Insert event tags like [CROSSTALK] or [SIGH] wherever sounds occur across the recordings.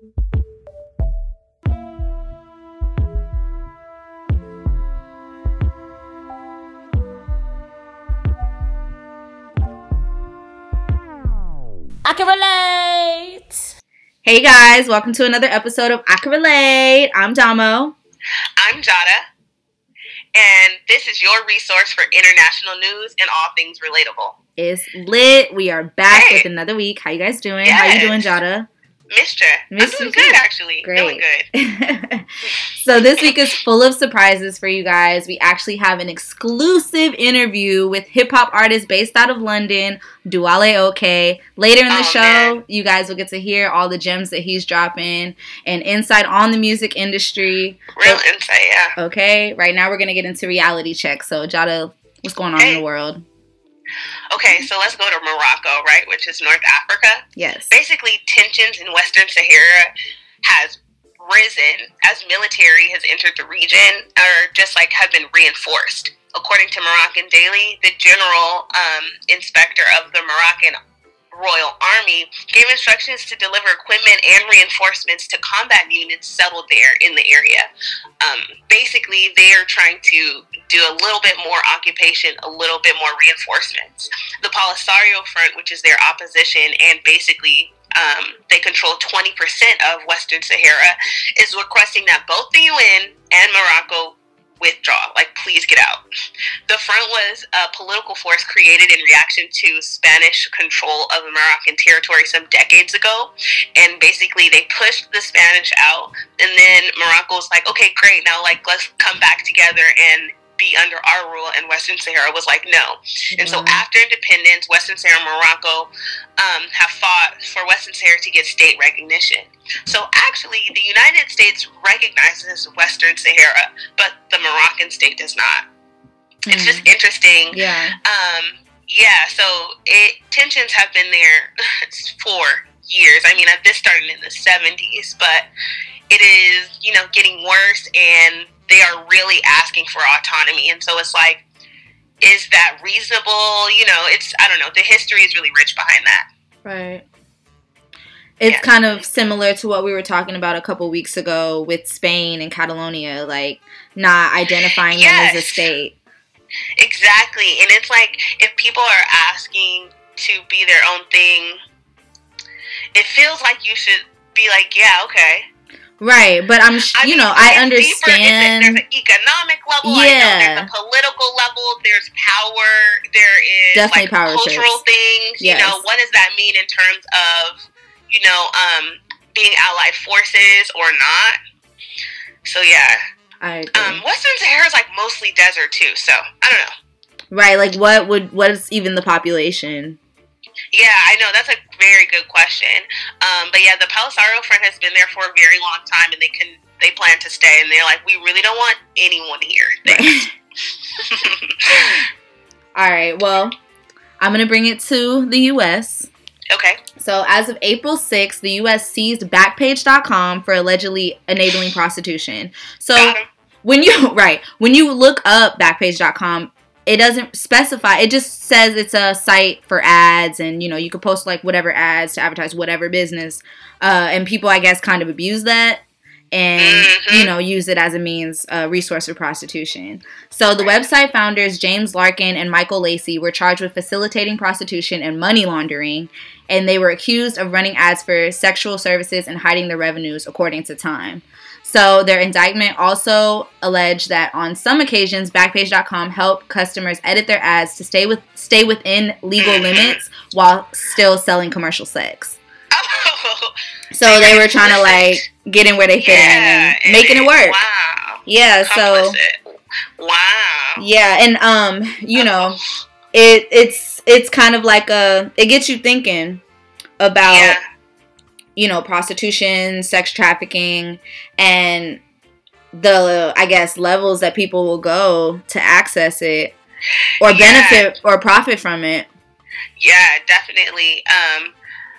I can relate. Hey guys, welcome to another episode of I Can Relate. I'm Damo. I'm Jada, and this is your resource for international news and all things relatable. It's lit. We are back Hey. with another week. How you guys doing? How you doing, Jada? Missed ya. Missed I'm doing good, too. actually. Great. Doing good. [LAUGHS] so this week is full of surprises for you guys. We actually have an exclusive interview with hip hop artist based out of London, Duale OK. Later in the Oh, show, man. you guys will get to hear all the gems that he's dropping and insight on the music industry. Real insight, yeah. Okay, right now we're gonna get into reality check. So Jada, what's going on in the world? Okay, so let's go to Morocco, right, which is North Africa. Yes. Basically, tensions in Western Sahara has risen as military has entered the region, or just like have been reinforced. According to Moroccan Daily, the general um, inspector of the Moroccan Royal Army gave instructions to deliver equipment and reinforcements to combat units settled there in the area. Um, basically, they are trying to do a little bit more occupation, a little bit more reinforcements. The Polisario Front, which is their opposition, and basically um, they control 20% of Western Sahara, is requesting that both the UN and Morocco withdraw. Like, please get out. The front was a political force created in reaction to Spanish control of Moroccan territory some decades ago. And basically, they pushed the Spanish out. And then Morocco was like, okay, great. Now, like, let's come back together and be under our rule. And Western Sahara was like, no. And so after independence, Western Sahara and Morocco um, have fought for Western Sahara to get state recognition. So actually, the United States recognizes Western Sahara, but the Moroccan state does not. It's just interesting. yeah. Um, yeah, so it tensions have been there [LAUGHS] for years. I mean, this started in the 70s, but it is, you know, getting worse and they are really asking for autonomy. And so it's like, is that reasonable? You know, it's, I don't know, the history is really rich behind that. Right. It's Yeah. kind of similar to what we were talking about a couple weeks ago with Spain and Catalonia, like not identifying them as a state. Exactly. And it's like, if people are asking to be their own thing, it feels like you should be like, yeah, okay. Right, but I'm, sh- I you mean, know, I it's deeper. Understand. there's an economic level. I know Yeah. there's a political level. There's power. There is Definitely like power cultural trips. things. Yes. You know, what does that mean in terms of you know um, being allied forces or not? So yeah, I agree. um, Western Sahara is like mostly desert too. So I don't know. right, like what would what is even the population? Yeah, I know that's a very good question. Um, but yeah, the Polisario Front has been there for a very long time, and they can they plan to stay. And they're like, we really don't want anyone here. [LAUGHS] Thanks. All right, well, I'm gonna bring it to the U.S. okay. So, as of April 6th, the U.S. seized Backpage.com for allegedly enabling prostitution. So, when you [LAUGHS] right when you look up backpage.com it doesn't specify. It just says it's a site for ads and you know you could post like whatever ads to advertise whatever business uh, and people i guess kind of abuse that and Mhm. you know use it as a means uh, resource for prostitution. So the website founders james larkin and michael lacey were charged with facilitating prostitution and money laundering and they were accused of running ads for sexual services and hiding their revenues according to time so their indictment also alleged that on some occasions, Backpage.com helped customers edit their ads to stay with stay within legal [LAUGHS] limits while still selling commercial sex. Oh, So they were trying to like get in where they fit yeah, in and making it work. Wow. Yeah. So Wow. yeah, and um, you know, it it's it's kind of like a it gets you thinking about Yeah. You know, prostitution, sex trafficking, and the I guess levels that people will go to access it or Yeah. benefit or profit from it. Yeah, definitely. Um,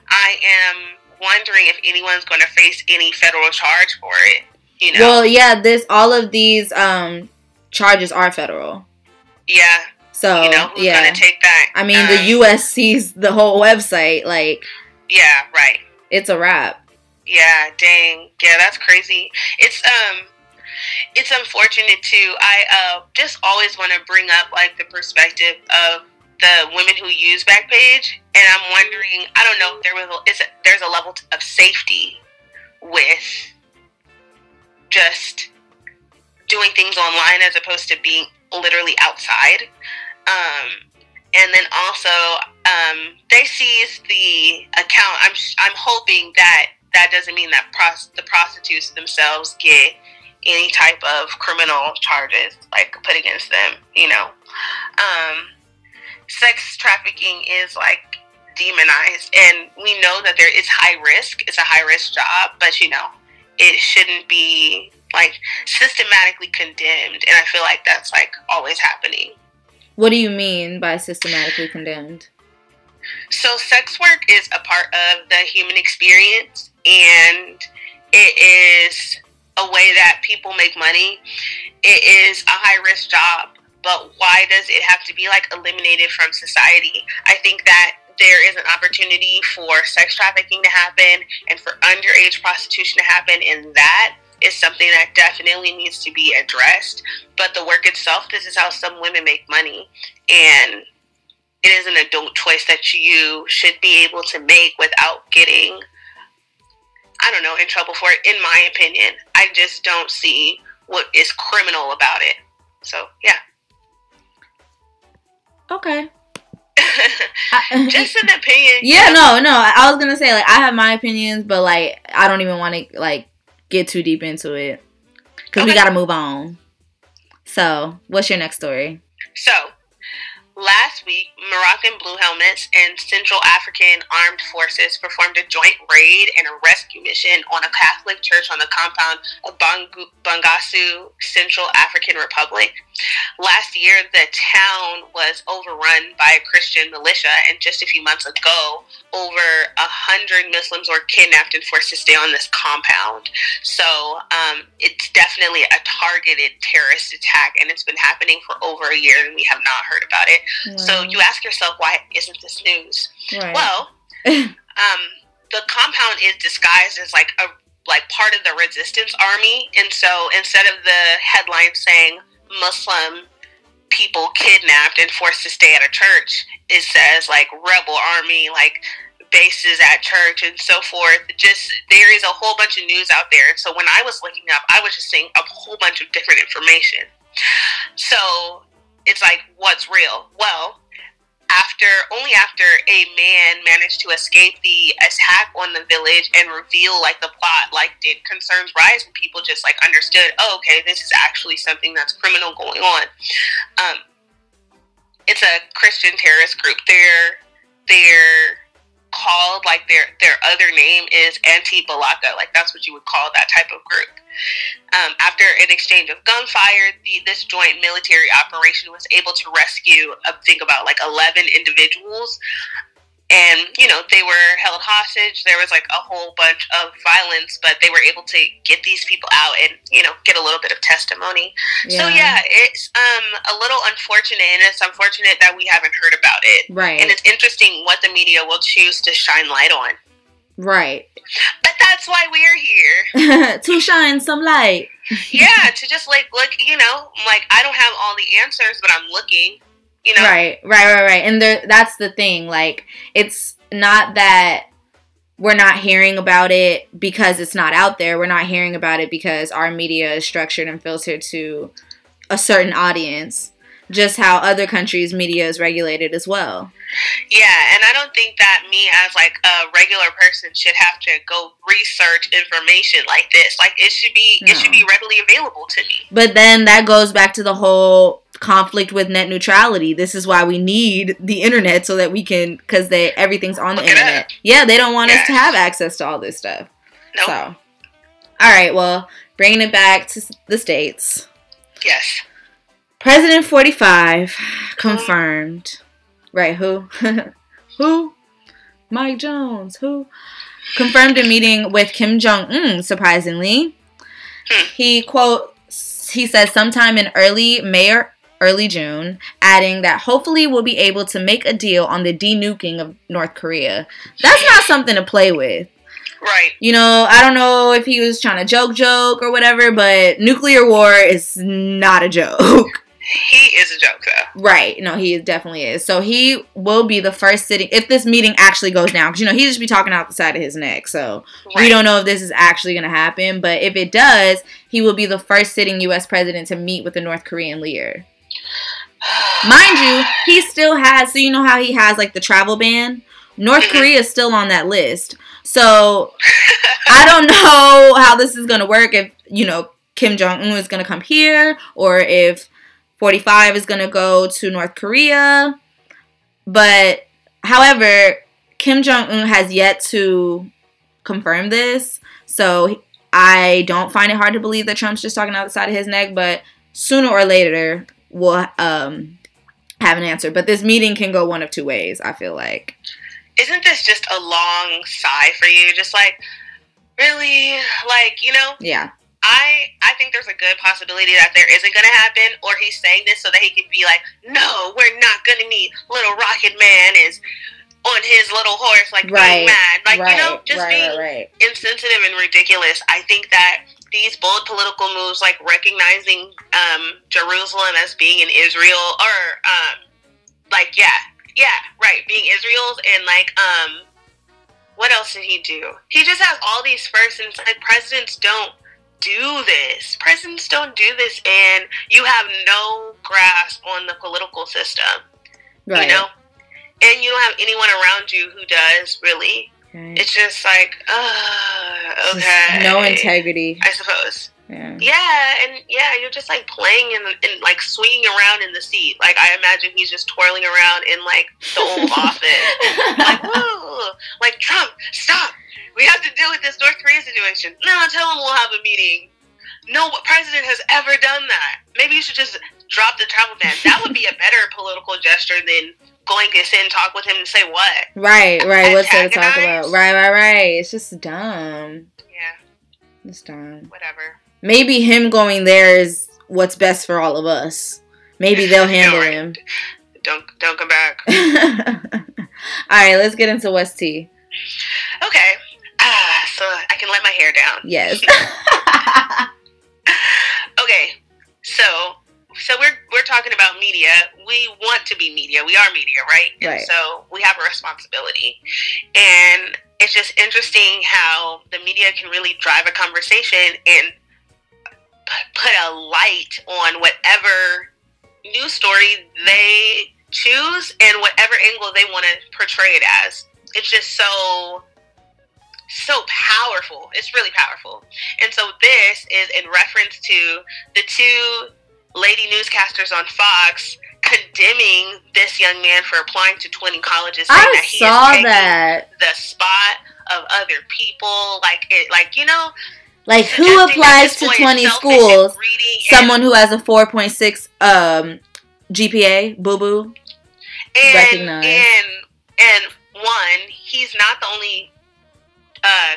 I am wondering if anyone's going to face any federal charge for it. You know? Well, yeah, this all of these um charges are federal. yeah. So, you know, who's yeah. going to take that? I mean, the um, US sees the whole website like Yeah, right. It's a wrap. Yeah, dang. Yeah, that's crazy. It's um it's unfortunate too. I uh just always want to bring up like the perspective of the women who use Backpage, and I'm wondering. I don't know there was a, there's a level of safety with just doing things online as opposed to being literally outside. Um, and then also, um, they seized the account. I'm I'm hoping that that doesn't mean that pros- the prostitutes themselves get any type of criminal charges like put against them. You know, um, sex trafficking is like demonized, and we know that there is high risk. It's a high risk job, but you know, it shouldn't be like systematically condemned. And I feel like that's like always happening. What do you mean by systematically condemned? So, sex work is a part of the human experience, and it is a way that people make money. It is a high risk job, but why does it have to be like eliminated from society? I think that there is an opportunity for sex trafficking to happen and for underage prostitution to happen, and that is something that definitely needs to be addressed. But the work itself, this is how some women make money. And it is an adult choice that you should be able to make without getting, I don't know, in trouble for it, in my opinion. I just don't see what is criminal about it. So, yeah. Okay. [LAUGHS] [LAUGHS] just an opinion. Yeah, no, no. I was gonna say like I have my opinions, but like I don't even want to like get too deep into it because okay. we gotta move on. So, what's your next story? So, Last week, Moroccan Blue Helmets and Central African Armed Forces performed a joint raid and a rescue mission on a Catholic church on the compound of Bangassou, Central African Republic. Last year, the town was overrun by a Christian militia, and just a few months ago, over a hundred Muslims were kidnapped and forced to stay on this compound. So um, it's definitely a targeted terrorist attack, and it's been happening for over a year, and we have not heard about it. So you ask yourself, why isn't this news? Right. Well, [LAUGHS] um, the compound is disguised as like a like part of the resistance army, and so instead of the headline saying Muslim people kidnapped and forced to stay at a church, it says like rebel army, like bases at church and so forth. Just there is a whole bunch of news out there. So when I was looking up, I was just seeing a whole bunch of different information. So it's like what's real? Well after only after a man managed to escape the attack on the village and reveal like the plot like did concerns rise when people just like understood oh okay this is actually something that's criminal going on. Um, it's a christian terrorist group. They're they're called like their their other name is anti balaka like that's what you would call that type of group. Um, after an exchange of gunfire the, this joint military operation was able to rescue uh, think about like 11 individuals and you know they were held hostage. There was like a whole bunch of violence but they were able to get these people out and you know get a little bit of testimony. Yeah. so yeah it's um a little unfortunate and it's unfortunate that we haven't heard about it. Right. And it's interesting what the media will choose to shine light on. Right. But that's why we're here. [LAUGHS] To shine some light. Yeah to just like look you know like i don't have all the answers but i'm looking you know? Right, right, right, right. And there, that's the thing. Like, it's not that we're not hearing about it because it's not out there. We're not hearing about it because our media is structured and filtered to a certain audience. Just how other countries' media is regulated as well. Yeah, and I don't think that me as like a regular person should have to go research information like this. Like it should be no. it should be readily available to me. But then that goes back to the whole conflict with net neutrality. This is why we need the internet so that we can because they everything's on the Look internet. Yeah, they don't want us to have access to all this stuff. Nope. So, all right, well, bringing it back to the states. Yes. President 45 confirmed. Right, who? [LAUGHS] who? Mike Jones. Who? Confirmed a meeting with Kim Jong Un, surprisingly. Hmm. He, quote, he says sometime in early May or early June, adding that hopefully we'll be able to make a deal on the denuking of North Korea. That's not something to play with. Right. You know, I don't know if he was trying to joke, joke or whatever, but nuclear war is not a joke. [LAUGHS] He is a joke, though. Right. No, he definitely is. So he will be the first sitting if this meeting actually goes down. Because you know he just be talking out the side of his neck. So Right. we don't know if this is actually going to happen. But if it does, he will be the first sitting U.S. president to meet with the North Korean leader. Mind you, he still has. So you know how he has like the travel ban. North Mhm. Korea is still on that list. So I don't [LAUGHS] know how this is going to work. If you know Kim Jong Un is going to come here, or if 45 is going to go to North Korea. But however, Kim Jong Un has yet to confirm this. So I don't find it hard to believe that Trump's just talking out the side of his neck. But sooner or later, we'll um, have an answer. But this meeting can go one of two ways. I feel like. Isn't this just a long sigh for you? Just like, really? Like, you know, Yeah. I I think there's a good possibility that there isn't going to happen, or he's saying this so that he can be like, no, we're not going to need little Rocket Man is on his little horse, like Right, mad, like right. you know, just right, being right. insensitive and ridiculous. I think that these bold political moves, like recognizing um, Jerusalem as being in Israel, or um, like yeah, yeah, right, being Israel's, and like um, what else did he do? He just has all these firsts, and like presidents don't do this. Presidents don't do this, and you have no grasp on the political system, Right. you know. And you don't have anyone around you who does really. Right. It's just like, uh, Just okay. No integrity. I suppose. Yeah. Yeah, and yeah, you're just like playing and, and like swinging around in the seat. Like I imagine he's just twirling around in like the old [LAUGHS] office. Like! Like Trump, stop! We have to deal with this North Korea situation. No, tell him we'll have a meeting. No president has ever done that. Maybe you should just drop the travel ban. That would be a better political gesture than going to sit and talk with him and say what? Right, right. What's there to talk about? Right, right, right. It's just dumb. Yeah, It's dumb. whatever. Maybe him going there is what's best for all of us. Maybe [LAUGHS] they'll handle right. him. Don't don't come back. [LAUGHS] all right, let's get into What's Tea. Okay. Ah, so I can let my hair down. Yes. [LAUGHS] to be media. We are media, right? And Right. so we have a responsibility, and it's just interesting how the media can really drive a conversation and put a light on whatever news story they choose and whatever angle they want to portray it as. It's just so so powerful. It's really powerful. And so this is in reference to the two lady newscasters on Fox condemning this young man for applying to 20 colleges saying I that he saw is taking that. the spot of other people like it like you know Like, who applies to 20 schools? and greedy and- Someone who has a 4.6 um, GPA, boo boo. and, and and one he's not the only uh,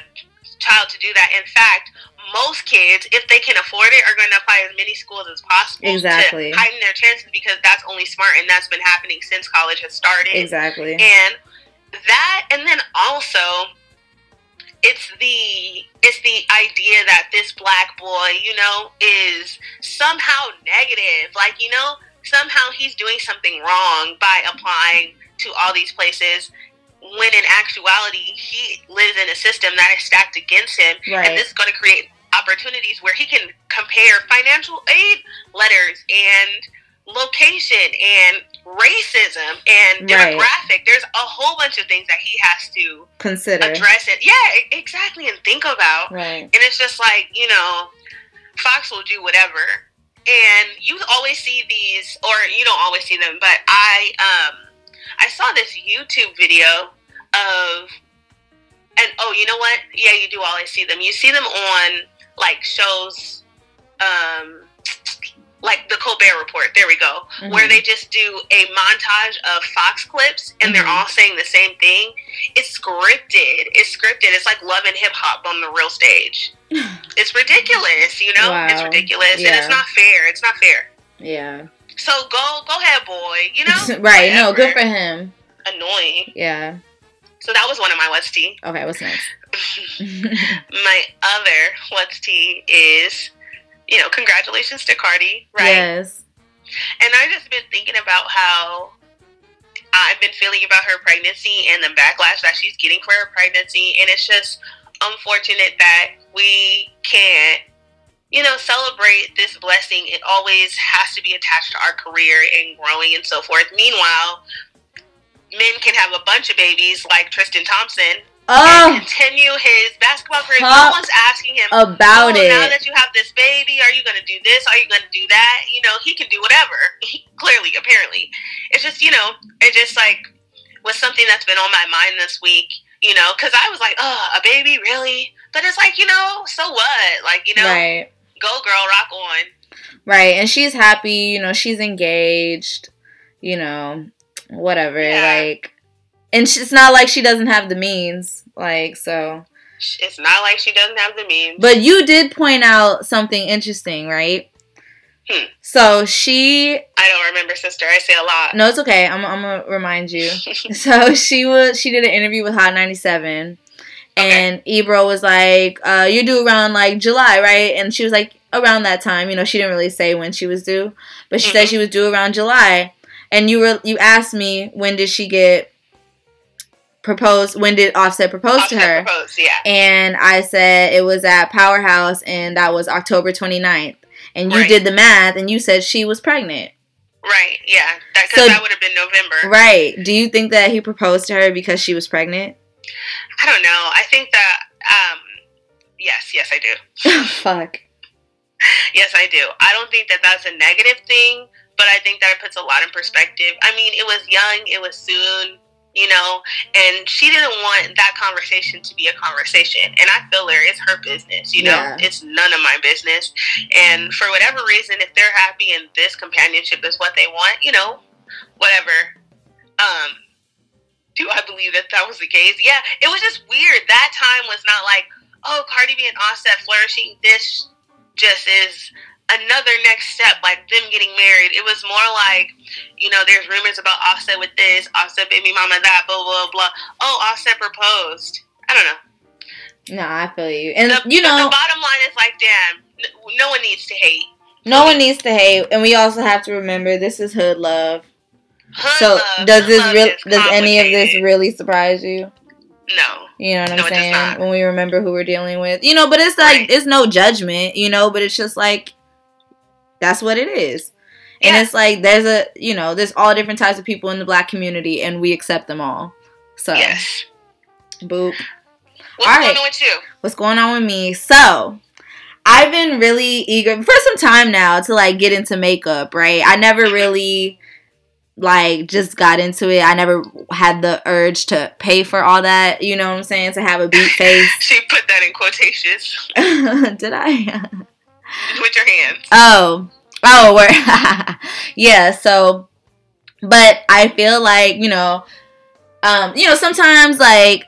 child to do that in fact most kids if they can afford it are going to apply as many schools as possible Exactly. to heighten their chances because that's only smart and that's been happening since college has started Exactly. and that and then also it's the it's the idea that this black boy you know is somehow negative like you know somehow he's doing something wrong by applying to all these places when in actuality he lives in a system that is stacked against him Right. and this is going to create opportunities where he can compare financial aid letters and location and racism and Right. demographic. There's a whole bunch of things that he has to Consider. address it. Yeah, exactly, and think about. Right. And it's just like you know, Fox will do whatever. And you always see these, or you don't always see them, but I um I saw this YouTube video of, and oh, you know what? Yeah, you do always see them. You see them on like shows, um, like the Colbert Report. There we go, where Mhm. they just do a montage of Fox clips, and they're Mhm. all saying the same thing. It's scripted. It's scripted. It's like Love and Hip Hop on the real stage. [LAUGHS] It's ridiculous, you know. It's Wow. ridiculous, and it's not fair. It's not fair. Yeah. So go, go ahead, boy. You know, [LAUGHS] right. No, good for him. Annoying. Yeah. So that was one of my What's Tea. Okay, what's next? [LAUGHS] my other what's tea is, you know, congratulations to Cardi, right? Yes. And I've just been thinking about how I've been feeling about her pregnancy and the backlash that she's getting for her pregnancy. And it's just unfortunate that we can't, you know, celebrate this blessing. It always has to be attached to our career and growing and so forth. Meanwhile, men can have a bunch of babies like Tristan Thompson Oh, and continue his basketball career. No one's asking him about oh, Now that you have this baby, are you going to do this? Are you going to do that? You know, he can do whatever. [LAUGHS] He, clearly, apparently, it's just you know, it just like was something that's been on my mind this week. You know, because I was like, oh, a baby, really? But it's like, you know, so what? Like, you know, Right. go girl, rock on. Right. And she's happy, you know, she's engaged, you know, whatever. Yeah. Like, and it's not like she doesn't have the means. Like, so. It's not like she doesn't have the means. But you did point out something interesting, right? Hmm. So she, I don't remember, sister. I say a lot. no, it's okay. I'm, I'm gonna remind you. [LAUGHS] so she was, she did an interview with Hot 97, and Ebro was like, uh, "You do around like July, right?" And she was like, "Around that time." You know, she didn't really say when she was due, but she said Mhm. she was due around July. And you were, you asked me when did she get proposed? When did Offset propose to her? proposed, yeah. And I said it was at Powerhouse, and that was October 29th. And you Right. did the math, and you said she was pregnant. Right, yeah. That So- that would have been November. Right. Do you think that he proposed to her because she was pregnant? I don't know. I think that um yes, yes I do. [LAUGHS] Fuck. Yes, I do. I don't think that that's a negative thing, but I think that it puts a lot in perspective. I mean, it was young, it was soon, you know, and she didn't want that conversation to be a conversation. And I feel her, it's her business, you know, Yeah. it's none of my business. And for whatever reason, if they're happy and this companionship is what they want, you know, whatever. Um, do I believe that that was the case? Yeah, it was just weird. That time was not like, oh, Cardi B and Offset flourishing. This just is another next step, like them getting married. It was more like, you know, there's rumors about Offset with this, Offset baby mama that, blah blah blah. Oh, Offset proposed. I don't know. No, I feel you. And The, you know, the bottom line is like, damn, no one needs to hate. no one needs to hate, and we also have to remember this is hood love. Hood So love, does this real? Does any of this really surprise you? No. You know what I'm No, saying? When we remember who we're dealing with, you know, but it's like Right. it's no judgment, you know, but it's just like that's what it is. And it's like there's a you know, there's all different types of people in the black community and we accept them all. So Yes. boop. What's All going right. on with you? What's going on with me? So I've been really eager for some time now to like get into makeup, right? I never really like just got into it. I never had the urge to pay for all that, you know what I'm saying, to have a beat [LAUGHS] face. She put that in quotations [LAUGHS] Did I? [LAUGHS] [LAUGHS] with your hands. Oh, oh, where? [LAUGHS] yeah. So, but I feel like you know, um, you know, sometimes like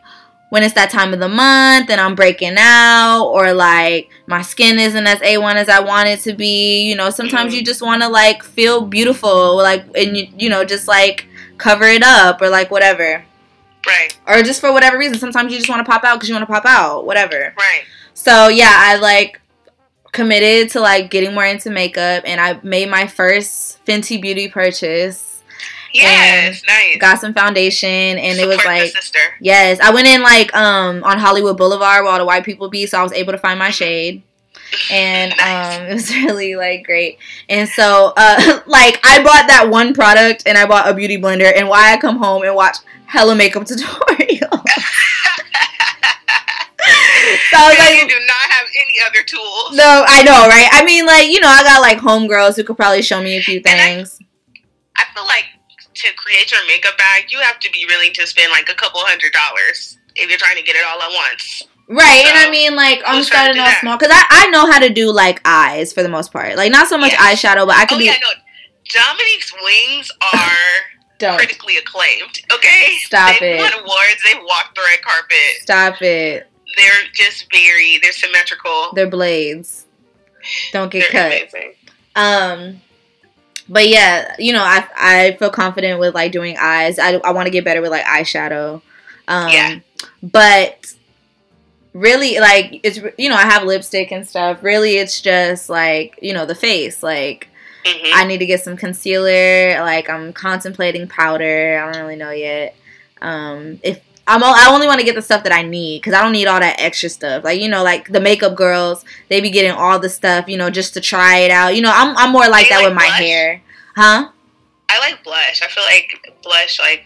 when it's that time of the month and I'm breaking out, or like my skin isn't as a one as I want it to be. You know, sometimes you just want to like feel beautiful, like and you you know just like cover it up or like whatever, Right, or just for whatever reason. Sometimes you just want to pop out because you want to pop out, whatever. right. So yeah, I like committed to like getting more into makeup and I made my first Fenty Beauty purchase. Yes, nice. Got some foundation and it was like sister. yes, I went in like um on Hollywood Boulevard where all the white people be, so I was able to find my shade. And [LAUGHS] Nice. um [LAUGHS] it was really like great. And so uh [LAUGHS] like I bought that one product and I bought a beauty blender and why I come home and watch hella makeup tutorial. so I was like you do not any other tools. No, I know, right? I mean, like, you know, I got like homegirls who could probably show me a few And I- things. I feel like to create your makeup bag, you have to be willing to spend like a couple hundred dollars if you're trying to get it all at once. Right, and I mean, like, I'm who's trying to starting off small because I, I know how to do like eyes for the most part. Like, not so much Yes. eyeshadow, but I could Oh be. yeah, no. Dominique's wings are [LAUGHS] critically acclaimed. Okay, Stop they've it. won awards. They've walked the red carpet. stop it. They're just very. They're symmetrical. They're blades. Don't get They're cut. amazing. Um, but yeah, you know, I I feel confident with like doing eyes. I I want to get better with like eyeshadow. Um, Yeah. But really like it's you know I have lipstick and stuff. Really, it's just like you know the face. Like hmm I need to get some concealer. Like I'm contemplating powder. I don't really know yet. Um, if I'm, o- I only want to get the stuff that I need because I don't need all that extra stuff. Like you know, like the makeup girls, they be getting all the stuff, you know, just to try it out. You know, I'm I'm more like you that like with my hair, huh? I like blush. I feel like blush, like,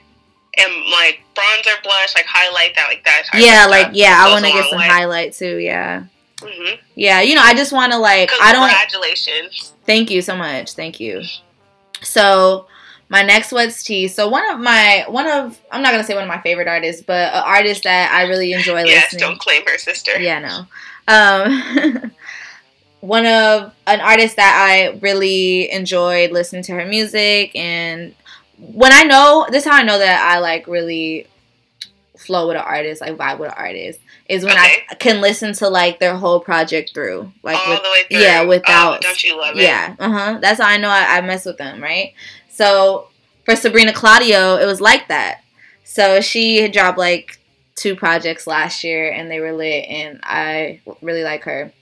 and like bronzer blush, like highlight that, like that. Yeah, like stuff yeah, I want to get some way. highlight too. Yeah, Mhm. yeah. You know, I just want to like I don't. Congratulations. Thank you so much. Thank you. So my next what's tea. So one of my one of I'm not gonna say one of my favorite artists, but an artist that I really enjoy Yes, listening. Yes, don't claim her sister. Yeah, no. Um, [LAUGHS] one of an artist that I really enjoyed listening to her music, and when I know this, is how I know that I like really flow with an artist, like vibe with an artist, is when Okay. I can listen to like their whole project through, like All with the way through. yeah, without- Oh, don't you love it? yeah, uh huh. That's how I know I, I mess with them, right? So for Sabrina Claudio, it was like that. So she had dropped like two projects last year, and they were lit, and I really like her,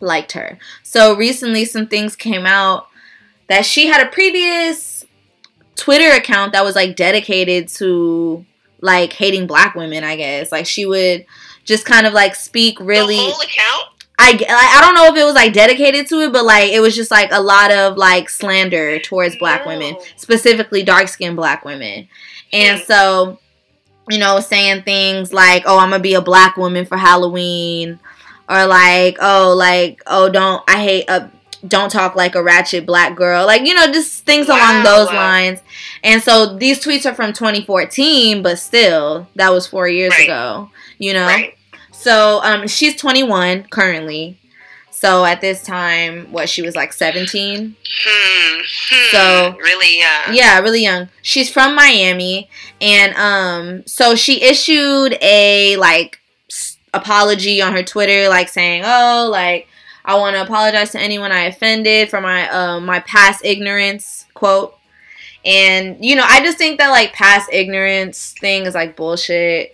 liked her. So recently, some things came out that she had a previous Twitter account that was like dedicated to like hating black women. I guess like she would just kind of like speak really. The whole account? I, I don't know if it was like dedicated to it, but like it was just like a lot of like slander towards black No. women, specifically dark skinned black women. And so, you know, saying things like, oh, I'm gonna be a black woman for Halloween, or like, oh, like, oh, don't, I hate, uh, don't talk like a ratchet black girl. Like, you know, just things along Wow. those lines. And so these tweets are from 2014, but still, that was four years Right. ago, you know? Right. So um, she's 21 currently. So at this time, what she was like 17. Hmm. hmm. So- really, uh, Yeah, really young. She's from Miami, and um, so she issued a like s- apology on her Twitter, like saying, "Oh, like I want to apologize to anyone I offended for my um my past ignorance." Quote. And you know, I just think that like past ignorance thing is like bullshit.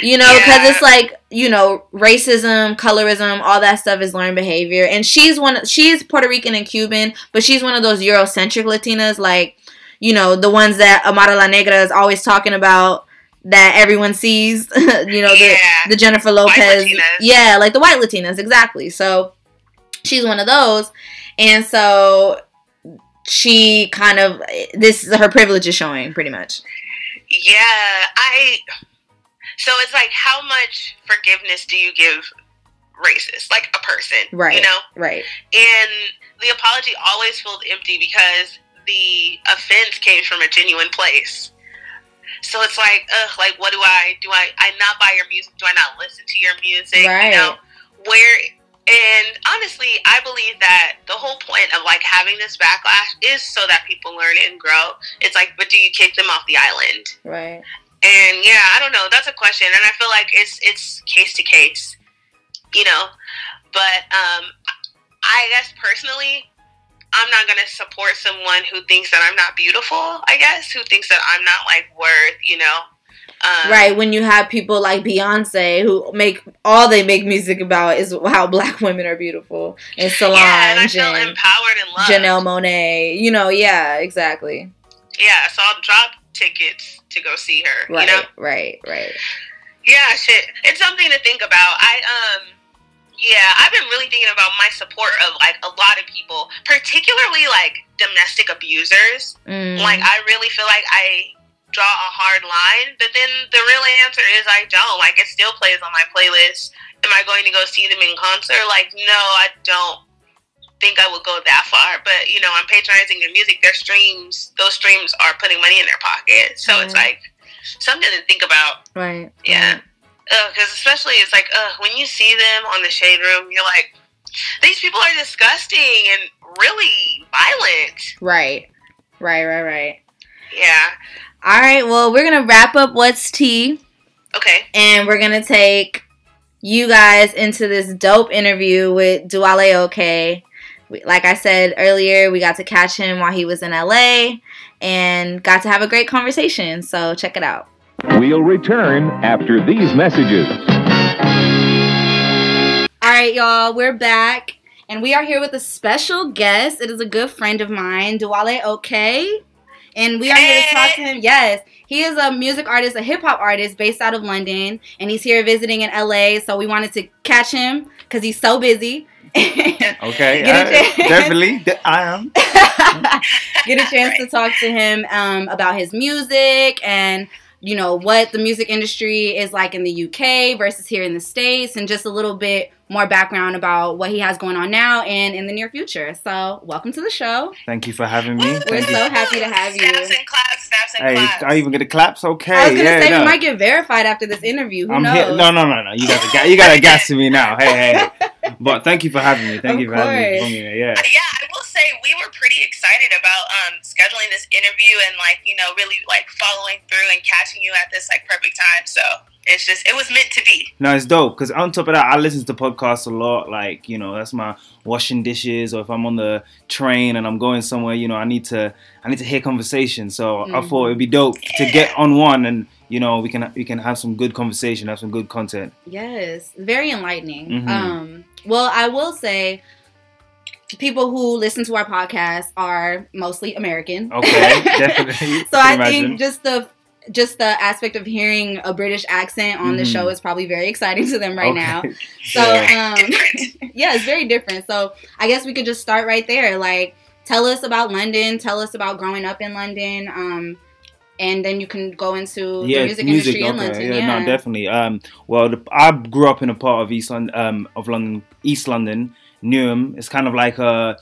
You know, because Yeah. it's like you know, racism, colorism, all that stuff is learned behavior. And she's one. She's Puerto Rican and Cuban, but she's one of those Eurocentric Latinas, like you know, the ones that Amara La Negra is always talking about that everyone sees. [LAUGHS] you know, the Yeah. the Jennifer Lopez, yeah, like the white Latinas, exactly. So she's one of those, and so she kind of this her privilege is showing pretty much. Yeah, I. So it's like, how much forgiveness do you give racist, like a person, Right. You know, Right. and the apology always feels empty because the offense came from a genuine place. So it's like, ugh, like what do I do? I I not buy your music? Do I not listen to your music? Right. You know, where and honestly, I believe that the whole point of like having this backlash is so that people learn and grow. It's like, but do you kick them off the island? Right. And yeah, I don't know. That's a question, and I feel like it's it's case to case, you know. But um, I guess personally, I'm not gonna support someone who thinks that I'm not beautiful. I guess who thinks that I'm not like worth, you know. Um, right when you have people like Beyonce who make all they make music about is how black [LAUGHS] women are beautiful and Solange Yeah, and I feel and empowered and loved. Janelle Monáe. You know, yeah, exactly. Yeah, so I'll drop tickets to go see her. Right, You know. right, right. Yeah, shit. It's something to think about. I um yeah, I've been really thinking about my support of like a lot of people, particularly like domestic abusers. Mm, Like I really feel like I draw a hard line, but then the real answer is I don't. Like it still plays on my playlist. Am I going to go see them in concert? Like no, I don't think I would go that far. But you know, I'm patronizing their music. Their streams, those streams are putting money in their pocket. So it's Mhm. like something to think about. right. Yeah. Because especially it's like, uh, when you see them on the shade room, you're like, these people are disgusting and really violent. Right. Right, right, right. Yeah. All right, well, we're to wrap up What's Tea Okay. and we're to take you guys into this dope interview with Duale OK. We- Like I said earlier, we got to catch him while he was in LA and got to have a great conversation. So check it out. We'll return after these messages. All right, y'all, we're back. And we are here with a special guest. It is a good friend of mine, Duale OK. And we are here to talk to him. Yes, he is a music artist, a hip hop artist based out of London. And he's here visiting in LA. So we wanted to catch him because he's so busy. [LAUGHS] Okay, Get a I- chance. [LAUGHS] definitely, de- I am. [LAUGHS] get a chance to talk to him um, about his music and you know what the music industry is like in the UK versus here in the states, and just a little bit more background about what he has going on now and in the near future. So, welcome to the show. Thank you for having me. We're Thank you. so happy to have you. Snaps and claps, snaps and Hey, claps. I even get the claps. Okay, I was gonna yeah, say no. we might get verified after this interview. Who I'm knows? here. No, no, no, no. You got to, ga- you got to gas to me now. Hey, hey. But thank you for having me. Thank Of you for having me. course. Bringing it, Yeah. yeah, I will say we were pretty excited about um, scheduling this interview and like you know really like following through and catching you at this like perfect time. So it's just it was meant to be. No, it's dope because on top of that, I listen to podcasts a lot. Like you know, that's my washing dishes, or if I'm on the train and I'm going somewhere, you know, I need to I need to hear conversation. So I Mhm. thought it'd be dope to get on one, and you know, we can we can have some good conversation, have some good content. Yes, very enlightening. Mhm. Um, well, I will say, people who listen to our podcast are mostly American. Okay, [LAUGHS] definitely. so I imagine. think just the just the aspect of hearing a British accent on the Mhm. show is probably very exciting to them right Okay. now. [LAUGHS] So Yeah. um, [LAUGHS] yeah, it's very different. So I guess we could just start right there. Like, tell us about London. Tell us about growing up in London. Um, and then you can go into the music, industry in London. Yeah, Yeah, no, definitely. Um, well, the, I grew up in a part of East London, um, of London, East London, Newham. It's kind of like a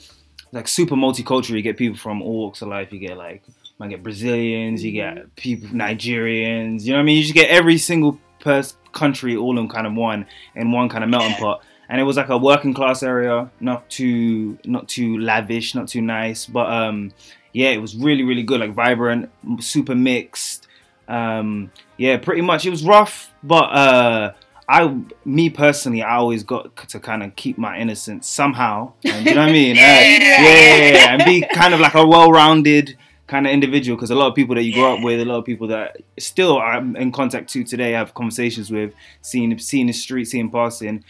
like super multicultural. You get people from all walks of life. You get like, you get Brazilians. You Mm-hmm. get people, Nigerians. You know what I mean? You just get every single person, country, all in kind of one in one kind of melting pot. And it was like a working class area, not too not too lavish, not too nice, but um, yeah, it was really really good, like vibrant, super mixed. Um, yeah, pretty much. It was rough, but uh, I, me personally, I always got to kind of keep my innocence somehow. And, you know what I mean? [LAUGHS] Yeah, yeah, yeah, yeah, yeah, and be kind of like a well-rounded kind of individual. Because a lot of people that you grow up with, a lot of people that still I'm in contact to today, have conversations with, seeing seeing the street, seeing passing.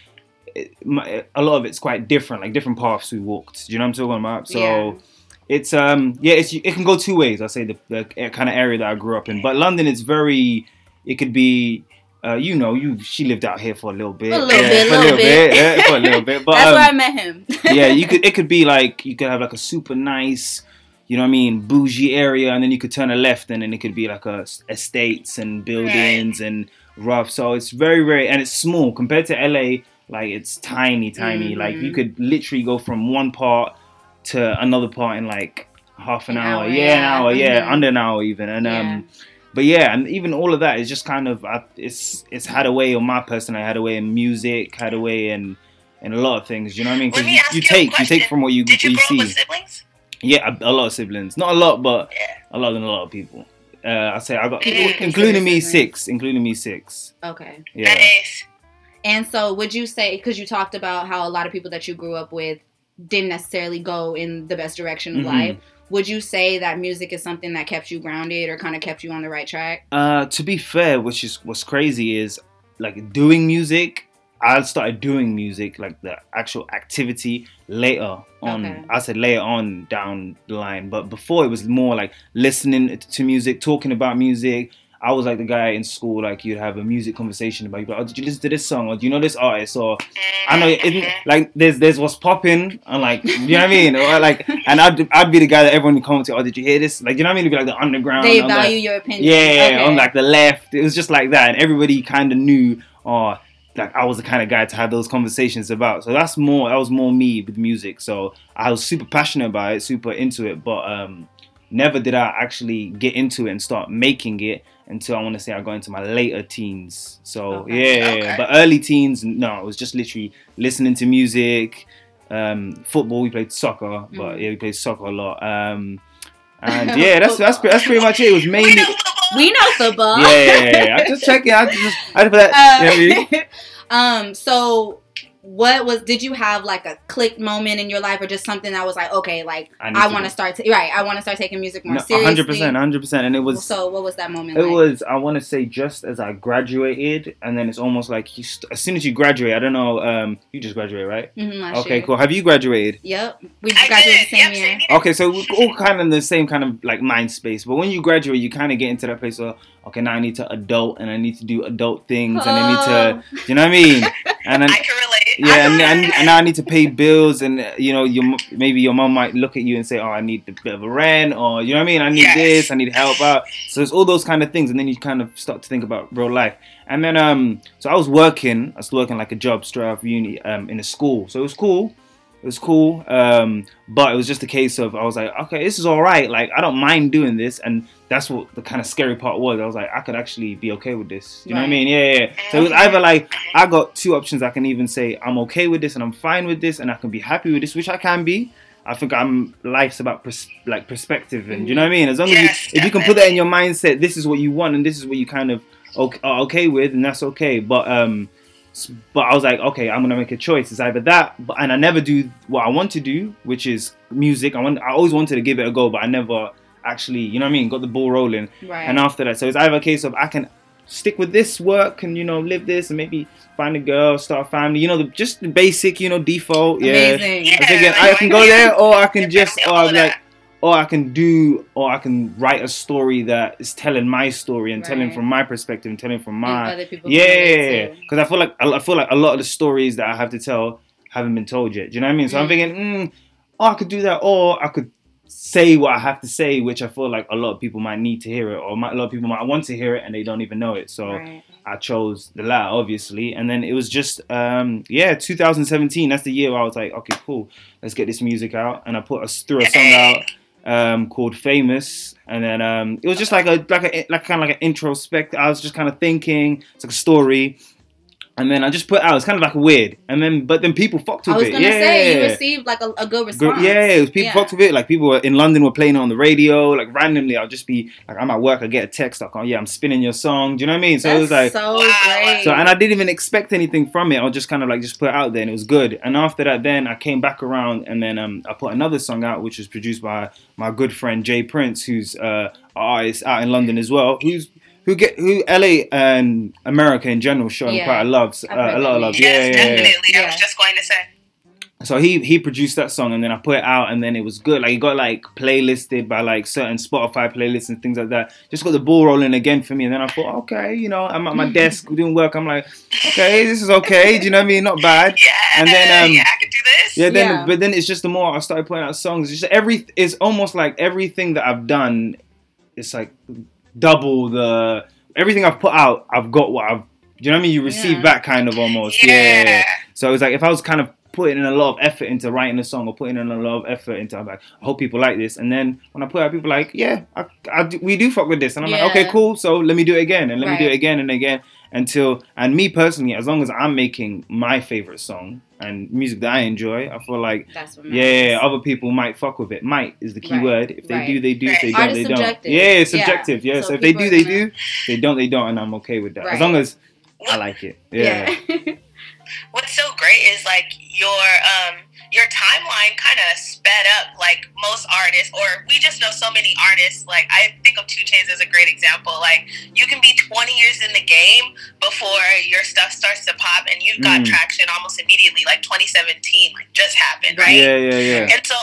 It, my, a lot of it's quite different, like different paths we walked. Do you know what I'm talking about? So Yeah. it's um yeah it's it can go two ways i say the, the kind of area that i grew up in but london is very it could be uh, you know you she lived out here for a little bit A little yeah, bit, for a little bit. bit yeah, for a little bit [LAUGHS] but That's um, where I met him. [LAUGHS] yeah you could it could be like you could have like a super nice you know what i mean bougie area and then you could turn a left and then it could be like a estates and buildings and rough so it's very very and it's small compared to la like it's tiny tiny like Mhm. you could literally go from one part to another part in like half an, An hour. hour, yeah, an hour yeah Mhm. under an hour even and Yeah. um but yeah and even all of that is just kind of uh, it's it's had a way on my personality had a way in music had a way in in a lot of things you know what i mean because you, you take you take from what you, Did you you see siblings? yeah a, a lot of siblings not a lot but Yeah. a lot than a lot of people uh i say i got including me six including me six okay. yeah Nice. And so, would you say because you talked about how a lot of people that you grew up with didn't necessarily go in the best direction of Mhm. life? Would you say that music is something that kept you grounded or kind of kept you on the right track? Uh, to be fair, which is what's crazy is like doing music. I started doing music, like the actual activity, later on. Okay. I said later on down the line, but before it was more like listening to music, talking about music. I was like the guy in school, like you'd have a music conversation about, you'd like, oh, did you listen to this song, or do you know this artist, or I know it, like there's there's what's popping. And like you know what I mean? Or like and I'd I'd be the guy that everyone would come to oh did you hear this? Like you know what I mean? It'd be like the underground they value your opinion. yeah Okay. on like the left. It was just like that. And everybody kind of knew oh like I was the kind of guy to have those conversations about. So that's more that was more me with music. So I was super passionate about it super into it. But um never did I actually get into it and start making it until I want to say I got into my later teens. So Okay. yeah, yeah, yeah. Okay. but early teens, no, it was just literally listening to music, um, football. We played soccer, but Mm. yeah, we played soccer a lot. Um, [LAUGHS] and yeah, that's that's that's pretty much it. It was We mainly know football. we know football. yeah, yeah, yeah, yeah. I just check it. I just I put that. Um, yeah, really. um, so what was did you have like a click moment in your life or just something that was like okay like I I want to start to, right I want to start taking music more No, seriously. hundred percent, hundred percent, and it was So what was that moment? It like? was, I want to say, just as I graduated, and then it's almost like you st- as soon as you graduate, I don't know, um, you just graduated, right? Mhm, last Okay, year. cool. Have you graduated? Yep, we I graduated the same Yep, year. same year. Okay, so we're all kind of in the same kind of like mind space, but when you graduate, you kind of get into that place where, okay, now I need to adult, and I need to do adult things, and I need to, Oh. you know what I mean? [LAUGHS] And then, I can relate. Yeah, and, and, and now I need to pay bills, and uh, you know, your maybe your mom might look at you and say, "Oh, I need a bit of a rent," or you know what I mean? I need Yes. this, I need help out. So it's all those kind of things, and then you kind of start to think about real life. And then, um, so I was working, I was working like a job straight off uni, um, in a school. So it was cool. It was cool, um, but it was just a case of I was like, okay, this is all right. Like I don't mind doing this, and that's what the kind of scary part was. I was like, I could actually be okay with this. You know what I mean? Yeah, yeah. So it was either like I got two options. I can even say I'm okay with this and I'm fine with this, and I can be happy with this, which I can be. I think I'm life's about pers- like perspective, and you know what I mean. As long Yes, as you, if you can put that in your mindset, this is what you want, and this is what you kind of okay, are okay with, and that's okay. But um, but I was like, okay, I'm gonna make a choice. It's either that, but and I never do what I want to do, which is music. I want, I always wanted to give it a go, but I never actually, you know what I mean, got the ball rolling. Right. And after that, so it's either a case of I can stick with this work and you know live this and maybe find a girl, start a family, you know, the, just the basic, you know, default. Yeah. Amazing. Yeah. I was thinking I can go there, or I can [LAUGHS] just, uh, or I'm like, or I can do, or I can write a story that is telling my story and telling from my perspective and telling from my yeah, because I feel like I feel like a lot of the stories that I have to tell haven't been told yet. Do you know what I mean? So I'm Mm. thinking, mm, oh, I could do that, or I could say what I have to say, which I feel like a lot of people might need to hear it, or might, a lot of people might want to hear it and they don't even know it. So Right. I chose the latter, obviously, and then it was just, um, yeah, 2017. That's the year where I was like, okay, cool, let's get this music out, and I put a, threw a song out um, called "Famous," and then um, it was just like a like a like kind of like an introspect. I was just kind of thinking, it's like a story, and then I just put out. It's kind of like weird, and then but then people fucked I with was it. gonna yeah, say you received like a, a good response. Yeah, it was people Yeah. fucked with it. Like people were in London were playing it on the radio. Like randomly, I'll just be like, I'm at work. I get a text like, oh yeah, I'm spinning your song. Do you know what I mean? So That's it was like, so Wow. great. so, and I didn't even expect anything from it. I was just kind of like just put it out there, and it was good. And after that, then I came back around, and then um, I put another song out, which was produced by my good friend Jay Prince, who's uh, artist out in London as well, who's who get who LA and America in general showing Yeah. quite a love, uh, a lot of love. Yes, Yeah, yeah, yeah. definitely. I was just going to say. So he he produced that song and then I put it out and then it was good. Like it got like playlisted by like certain Spotify playlists and things like that. Just got the ball rolling again for me. And then I thought, okay, you know, I'm at my [LAUGHS] desk doing work. I'm like, okay, this is okay. Do you know what I mean? Not bad. [LAUGHS] Yeah. And then, um, yeah, I could do this. Yeah, then Yeah. but then it's just the more I started putting out songs, it's just every it's almost like everything that I've done, it's like double the everything I've put out, I've got what I've do you know what I mean? You receive Yeah. back kind of almost. Yeah. yeah. So was like if I was kind of putting in a lot of effort into writing a song or putting in a lot of effort into, I'm like, I hope people like this. And then when I put it out, people are like, yeah, I, I we do fuck with this. And I'm like, okay, cool. So let me do it again and let me do it again and again until, and me personally, as long as I'm making my favorite song and music that I enjoy, I feel like, That's what yeah, matters. other people might fuck with it. Might is the key Right. word. If they Right. do, they do. If they don't, Art they don't. Yeah, it's Yeah. subjective. Yeah. So So, if they do, they gonna- do. They don't, they don't, and I'm okay with that. Right. As long as I like it. Yeah. yeah. [LAUGHS] what's so great is like your um your timeline kind of sped up like most artists or we just know so many artists like i think of 2 Chainz as a great example like you can be 20 years in the game before your stuff starts to pop and you've got Mm. traction almost immediately like 2017 like just happened right Yeah, yeah, yeah. and so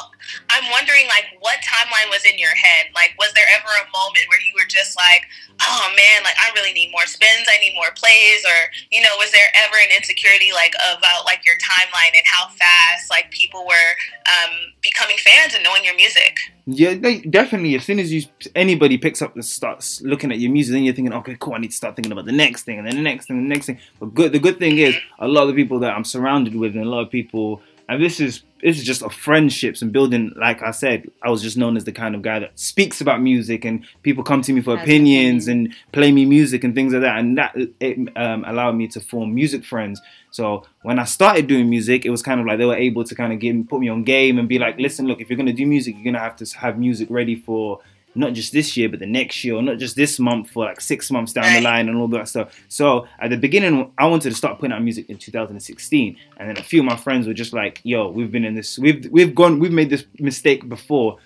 I'm wondering, like, what timeline was in your head? Like, was there ever a moment where you were just like, oh man, like, I really need more spins, I need more plays, or, you know, was there ever an insecurity, like, about, like, your timeline and how fast, like, people were um, becoming fans and knowing your music? Yeah, they, definitely. As soon as you anybody picks up and starts looking at your music, then you're thinking, okay, cool. I need to start thinking about the next thing, and then the next thing, and the next thing. But good, the good thing is, a lot of the people that I'm surrounded with, and a lot of people, and this is this is just a friendships and building. Like I said, I was just known as the kind of guy that speaks about music, and people come to me for Has opinions opinion. and play me music and things like that, and that it um, allowed me to form music friends. So when I started doing music, it was kind of like they were able to kind of give put me on game and be like, listen, look, if you're gonna do music, you're gonna have to have music ready for not just this year, but the next year, or not just this month, for like six months down the line, and all that stuff. So at the beginning, I wanted to start putting out music in 2016, and then a few of my friends were just like, "Yo, we've been in this, we've we've gone, we've made this mistake before."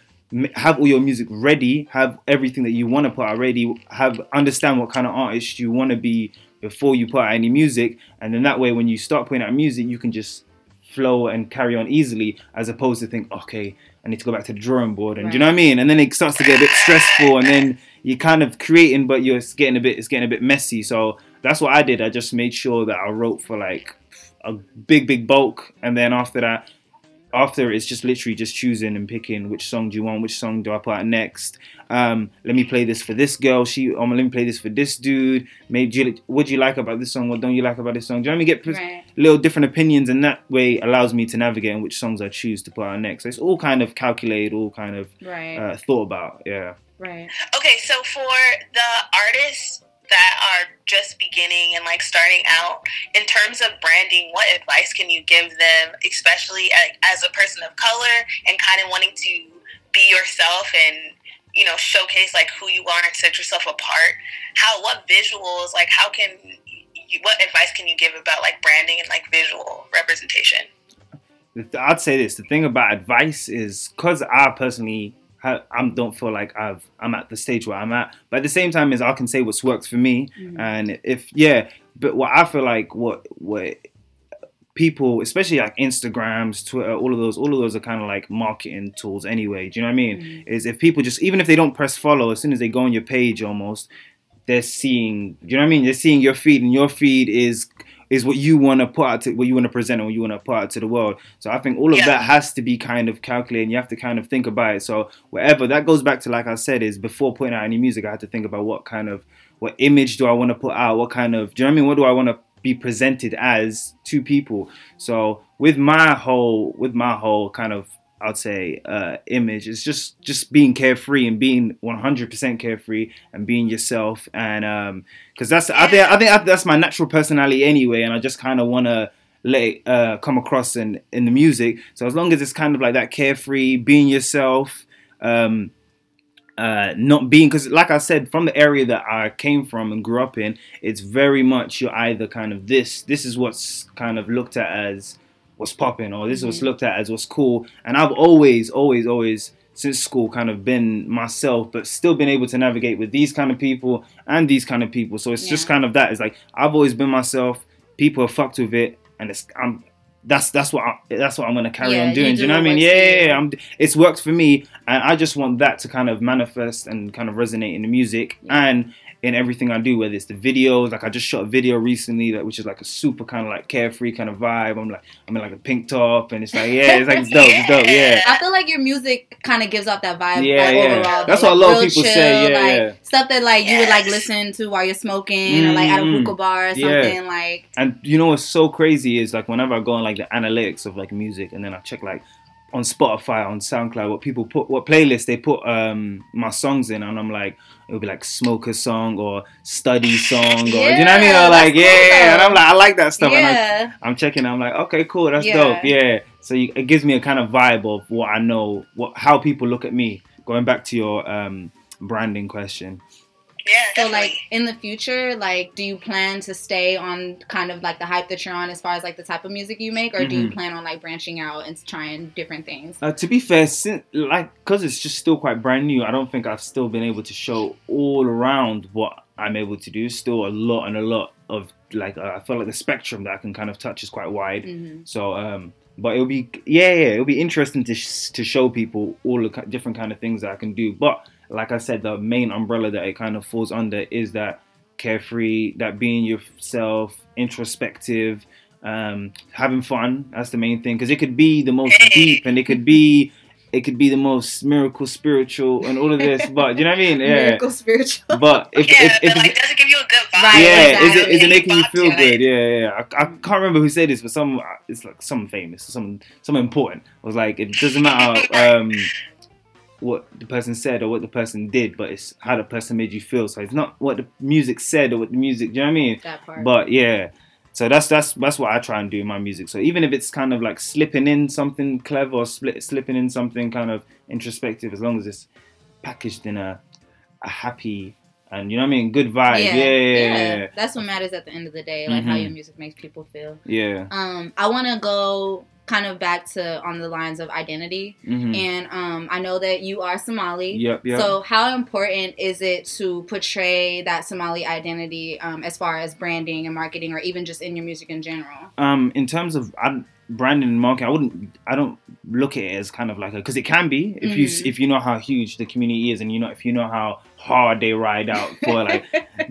Have all your music ready. Have everything that you want to put out ready. Have understand what kind of artist you want to be before you put out any music, and then that way, when you start putting out music, you can just flow and carry on easily, as opposed to think, okay, I need to go back to the drawing board, and do you know what I mean? And then it starts to get a bit stressful, and then you're kind of creating, but you're it's getting a bit, it's getting a bit messy. So that's what I did. I just made sure that I wrote for like a big, big bulk, and then after that, after it's just literally just choosing and picking which song do you want, which song do I put out next. Um, let me play this for this girl. She, um, let me play this for this dude. Maybe you, what do you like about this song? What don't you like about this song? Do you know what I mean? Get Right. Little different opinions, and that way allows me to navigate on which songs I choose to put out next. So it's all kind of calculated, all kind of Right. uh, thought about. Yeah. right. Okay, so for the artists that are just beginning and like starting out, in terms of branding, what advice can you give them, especially as a person of color and kind of wanting to be yourself and you know showcase like who you are and set yourself apart? How what visuals like how can you, what advice can you give about like branding and like visual representation? I'd say this: the thing about advice is because I personally ha- I don't feel like I've I'm at the stage where I'm at, but at the same time, is I can say what's worked for me, mm-hmm. and if yeah, but what I feel like what what people, especially like Instagrams, Twitter, all of those, all of those are kind of like marketing tools anyway. Do you know what I mean? Mm-hmm. Is if people just even if they don't press follow, as soon as they go on your page, almost they're seeing. You know what I mean? They're seeing your feed, and your feed is is what you want to put out to what you want to present and what you want to put out to the world. So I think all of Yeah. that has to be kind of calculated. And you have to kind of think about it. So whatever that goes back to, like I said, is before putting out any music, I had to think about what kind of what image do I want to put out? What kind of do you know what I mean? What do I want to be presented as to people? So with my whole with my whole kind of I'd say uh, image it's just just being carefree and being 100% carefree and being yourself. And because that's I think I think that's my natural personality anyway and I just kind of want to let it uh, come across in in the music. So as long as it's kind of like that carefree being yourself um, uh, not being because like i said from the area that i came from and grew up in it's very much you're either kind of this this is what's kind of looked at as what's popping or this is what's mm-hmm. looked at as what's cool. And i've always always always since school kind of been myself but still been able to navigate with these kind of people and these kind of people. So it's just kind of that. It's like i've always been myself. People have fucked with it. And it's i'm that's that's what I, that's what I'm gonna carry Yeah, on doing. Do do you know what I mean? Yeah, yeah, yeah. I'm, it's worked for me, and I just want that to kind of manifest and kind of resonate in the music and in everything I do. Whether it's the videos, like I just shot a video recently, that which is like a super kind of like carefree kind of vibe. I'm like I'm in like a pink top, and it's like yeah, it's like it's dope, it's dope, [LAUGHS] yeah. I feel like your music kind of gives off that vibe. Yeah, like, yeah. Overall, That's though. what a lot of people chill, say, yeah, like, yeah. Stuff that like you would like listen to while you're smoking or like at a Mm. hookah bar or Yeah. something. Like And you know what's so crazy is like whenever I go on like the analytics of like music, and then I check like on Spotify, on SoundCloud, what people put, what playlists they put um my songs in, and I'm like, it'll be like smoker song or study song, or do you know what I mean? Or like that's cool, yeah, and. I'm like, I like that stuff, and I, yeah, I'm checking. I'm like, okay, cool, that's Yeah. dope, yeah. So you, it gives me a kind of vibe of what I know, what how people look at me. Going back to your um branding question, Yeah, so definitely. like in the future, like do you plan to stay on kind of like the hype that you're on as far as like the type of music you make, or do you Mhm. plan on like branching out and trying different things? Uh, to be fair, since, like because it's just still quite brand new, I don't think I've still been able to show all around what I'm able to do. Still a lot and a lot of like uh, I feel like the spectrum that I can kind of touch is quite wide. hmm So, um, but it'll be yeah, yeah, it'll be interesting to sh- to show people all the ki- different kind of things that I can do. But like I said, the main umbrella that it kind of falls under is that carefree, that being yourself, introspective, um, having fun. That's the main thing because it could be the most deep and it could be. It could be the most miracle, spiritual, and all of this, but you know what I mean? [LAUGHS] Yeah. Miracle spiritual. But if, [LAUGHS] yeah, if, if, but like, does it give you a good vibe? Yeah, is it it making you feel to it. good? Yeah, yeah. I, I can't remember who said this, but some it's like some famous, someone someone important was like it doesn't matter [LAUGHS] um, what the person said or what the person did, but it's how the person made you feel. So it's not what the music said or what the music. Do you know what I mean? that part. But yeah. So that's that's that's what I try and do in my music. So even if it's kind of like slipping in something clever or split, slipping in something kind of introspective, as long as it's packaged in a a happy and you know what I mean, good vibe. Yeah, yeah, yeah. yeah. That's what matters at the end of the day, like how Mhm. your music makes people feel. yeah. Um, I want to go kind of back to on the lines of identity, Mhm. and um, I know that you are Somali. Yep, yep. So, how important is it to portray that Somali identity um, as far as branding and marketing, or even just in your music in general? um, in terms of I, branding and marketing, I wouldn't. I don't look at it as kind of like a because it can be if you Mhm. if you know how huge the community is and you know if you know how hard they ride out for like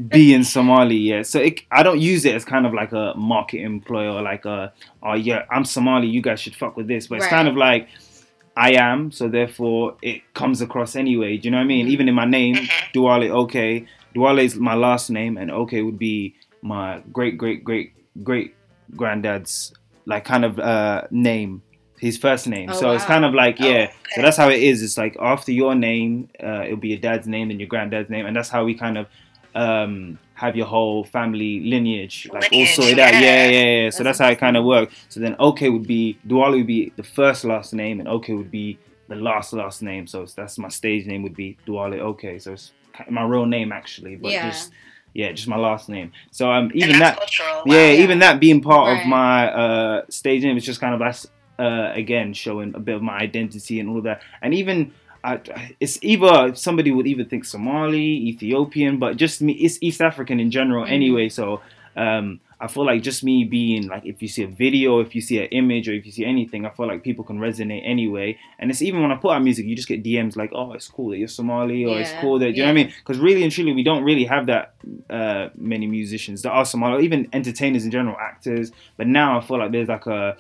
being [LAUGHS] Somali. Yeah, so it, I don't use it as kind of like a market ploy or like a oh yeah I'm Somali, you guys should fuck with this. But it's kind of like. I am, so therefore it comes across anyway. Do you know what I mean? Even in my name, Mhm. Duale Okay. Duale is my last name, and Okay would be my great great great great granddad's like kind of uh name, his first name. Oh, so it's kind of like Oh, yeah. okay. So that's how it is. It's like after your name, uh, it'll be your dad's name, then your granddad's name, and that's how we kind of um have your whole family lineage like all Lineage, sorted out. Yeah, yeah. yeah, yeah. So That's that's how it kind of works. So then Okay would be Duale would be the first last name, and Okay would be the last last name. So that's my stage name would be Duale Okay. So it's my real name actually, but Yeah. just yeah, just my last name. So um And even that cultural. yeah, Wow. even that being part Right. of my uh, stage name, is just kind of that's uh, again showing a bit of my identity and all that. And even I, it's either somebody would even think Somali, Ethiopian, but just me, it's East African in general Mhm. anyway. So um, I feel like just me being like, if you see a video, if you see an image, or if you see anything, I feel like people can resonate anyway. And it's even when I put out music, you just get DMs like, "Oh, it's cool that you're Somali," or "It's cool that," you know what I mean? Because really and truly, we don't really have that uh, many musicians that are Somali, or even entertainers in general, actors. But now I feel like there's like a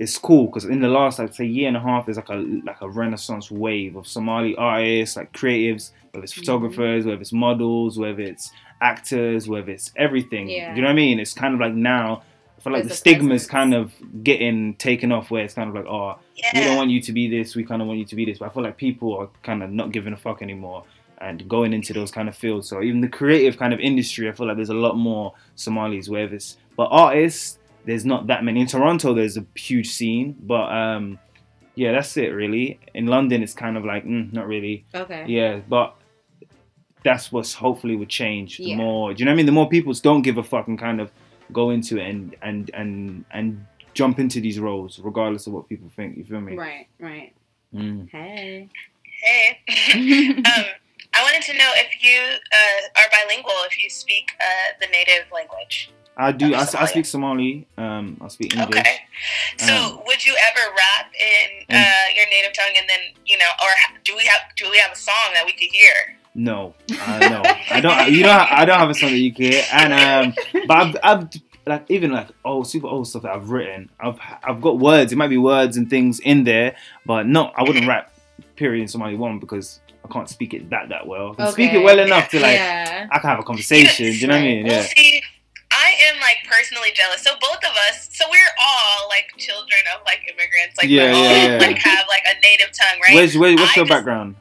it's cool because in the last I'd say year and a half there's like a like a renaissance wave of Somali artists like creatives whether it's Mhm. photographers whether it's models whether it's actors whether it's everything Yeah. you know what I mean it's kind of like now I feel like There's the a stigma is presence. kind of getting taken off where it's kind of like oh we don't want you to be this we kind of want you to be this but I feel like people are kind of not giving a fuck anymore and going into those kind of fields so even the creative kind of industry I feel like there's a lot more Somalis where it's but artists there's not that many in Toronto there's a huge scene but um yeah that's it really in London it's kind of like mm, not really Okay. yeah but that's what's hopefully would change the Yeah. more do you know what I mean the more people don't give a fuck and kind of go into it and and and and jump into these roles regardless of what people think you feel me Right. Right. Mm. Hey. Hey. [LAUGHS] um, I wanted to know if you uh, are bilingual, if you speak uh, the native language. I do. I, I speak Somali. Um, I speak English. Okay. So, Um, would you ever rap in uh, your native tongue, and then you know, or do we have do we have a song that we could hear? No, uh, no, I don't. You know, I don't have a song that you can hear, and um, but I've, I've like even like old, super old stuff that I've written. I've I've got words. It might be words and things in there, but no, I wouldn't rap. Period in Somali one because I can't speak it that that well. I can speak it well enough to like yeah. I can have a conversation. Do you know what I mean? Well, Yeah. I am like personally jealous. So both of us, so we're all like children of like immigrants. Like Yeah, we all yeah, yeah. like have like a native tongue, right? Where's where, what's I your just- background?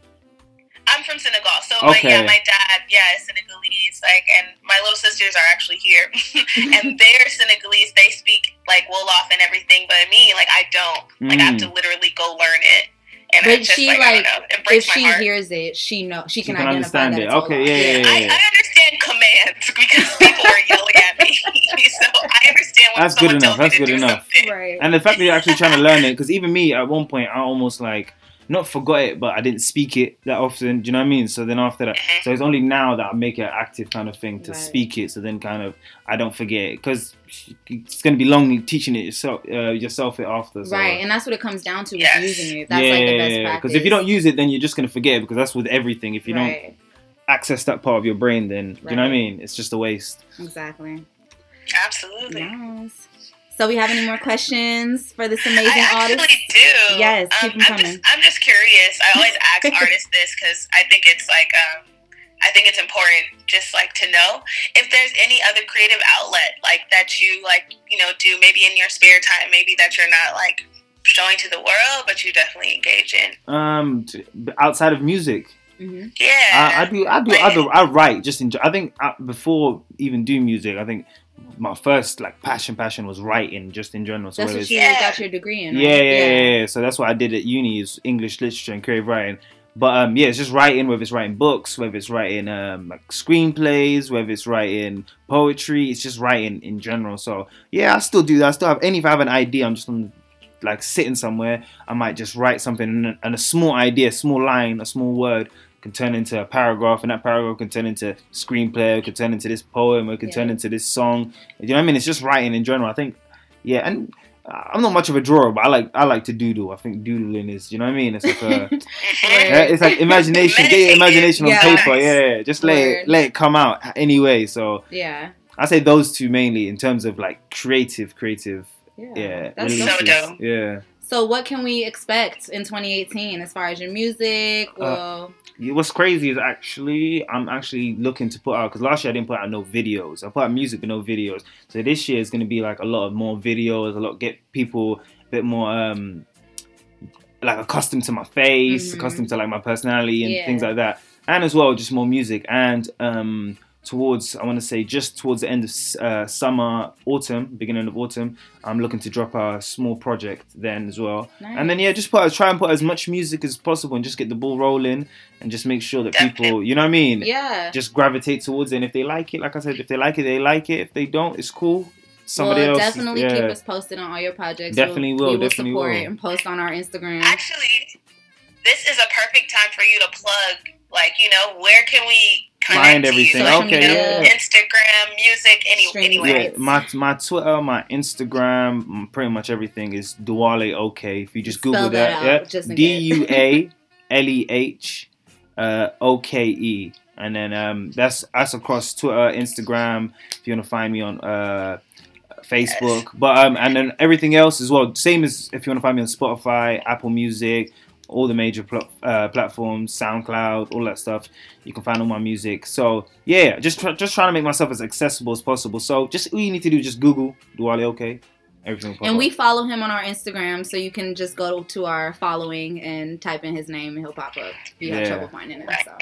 I'm from Senegal, so like Okay. yeah, my dad, yeah, is Senegalese, like, and my little sisters are actually here, [LAUGHS] and [LAUGHS] they're Senegalese. They speak like Wolof and everything, but me, like, I don't. Like, I have to mm. literally go learn it, and But just she, like, like, know, If she heart. hears it, she know she can, can identify understand that it. Okay, Wolof. yeah, yeah, yeah. I, I understand commands [LAUGHS] because people are yelling at me, [LAUGHS] so I understand when That's good someone enough, tells me that's to good enough. something. Right. And the fact that you're actually trying to learn it, because even me at one point, I almost like not forgot it, but I didn't speak it that often. Do you know what I mean? So then after that, [LAUGHS] so it's only now that I make it an active kind of thing to Right. speak it. So then kind of I don't forget it because it's going to be long teaching it yourself uh, yourself it after. So. Right, and that's what it comes down to with Yes. using it. That's like the best practice. Because if you don't use it, then you're just going to forget it. Because that's with everything. If you don't access that part of your brain, then do you know what I mean? It's just a waste. exactly. Absolutely. Yes. So we have any more questions for this amazing I artist? actually do. Yes, keep 'em I'm coming. Just, I'm just curious. I always [LAUGHS] ask artists this because I think it's like, um, I think it's important just like to know if there's any other creative outlet like that you like, you know, do maybe in your spare time, maybe that you're not like showing to the world, but you definitely engage in. Um, t- outside of music, hmm Yeah. I, I do. I do. I, do, I write. Just enjoy. I think uh, before even doing music, I think my first like passion, passion was writing, just in general. So That's what it's- you Yeah. got your degree in. Right? yeah, yeah, yeah, yeah. So that's what I did at uni is English literature and creative writing. But um, yeah, it's just writing. Whether it's writing books, whether it's writing um, like screenplays, whether it's writing poetry, it's just writing in general. So yeah, I still do that. I still have any if I have an idea, I'm just on like sitting somewhere. I might just write something, and, and a small idea, a small line, a small word can turn into a paragraph, and that paragraph can turn into screenplay, can turn into this poem, or can Yeah. turn into this song. You know what I mean? It's just writing in general. I think, yeah, and I'm not much of a drawer, but I like I like to doodle. I think doodling is, you know what I mean? It's like a, [LAUGHS] yeah, it's like imagination. Get your imagination on Yeah. paper. Nice. Yeah, just let Word. it let it come out anyway. So Yeah. I say those two mainly in terms of like creative, creative. Yeah. Yeah, That's So dope. Yeah. So what can we expect in 2018 as far as your music? Well, Yeah, What's crazy is actually I'm actually looking to put out because last year I didn't put out no videos. I put out music but no videos. So this year is going to be like a lot of more videos, a lot get people a bit more um like accustomed to my face, Mhm. accustomed to like my personality and Yeah. things like that. And as well, just more music and um towards I want to say just towards the end of uh, summer, autumn, beginning of autumn, I'm looking to drop a small project then as well. And then yeah, just put try and put as much music as possible and just get the ball rolling and just make sure that people, you know what I mean, yeah. just gravitate towards it. And if they like it, like I said, if they like it, they like it. If they don't, it's cool. Somebody well, else, definitely yeah. keep us posted on all your projects. Definitely we'll, will, We will definitely support will. and post on our Instagram. Actually, this is a perfect time for you to plug. Like, you know, where can we connect Find everything. Okay, media. yeah. Instagram, music, any, Streaming anywhere. Yeah, my my Twitter, my Instagram, pretty much everything is Duale OK. If you just Spell Google that that, out, yeah, in D U A L E H uh, O K E, and then um, that's that's across Twitter, Instagram. If you want to find me on uh, Facebook, but um, and then everything else as well. Same as if you want to find me on Spotify, Apple Music. All the major pl- uh, platforms, SoundCloud, all that stuff. You can find all my music. So yeah, just try, just trying to make myself as accessible as possible. So just all you need to do just Google Duale OK. Everything. and we up. follow him on our Instagram, so you can just go to our following and type in his name, and he'll pop up. If you have trouble finding him. So.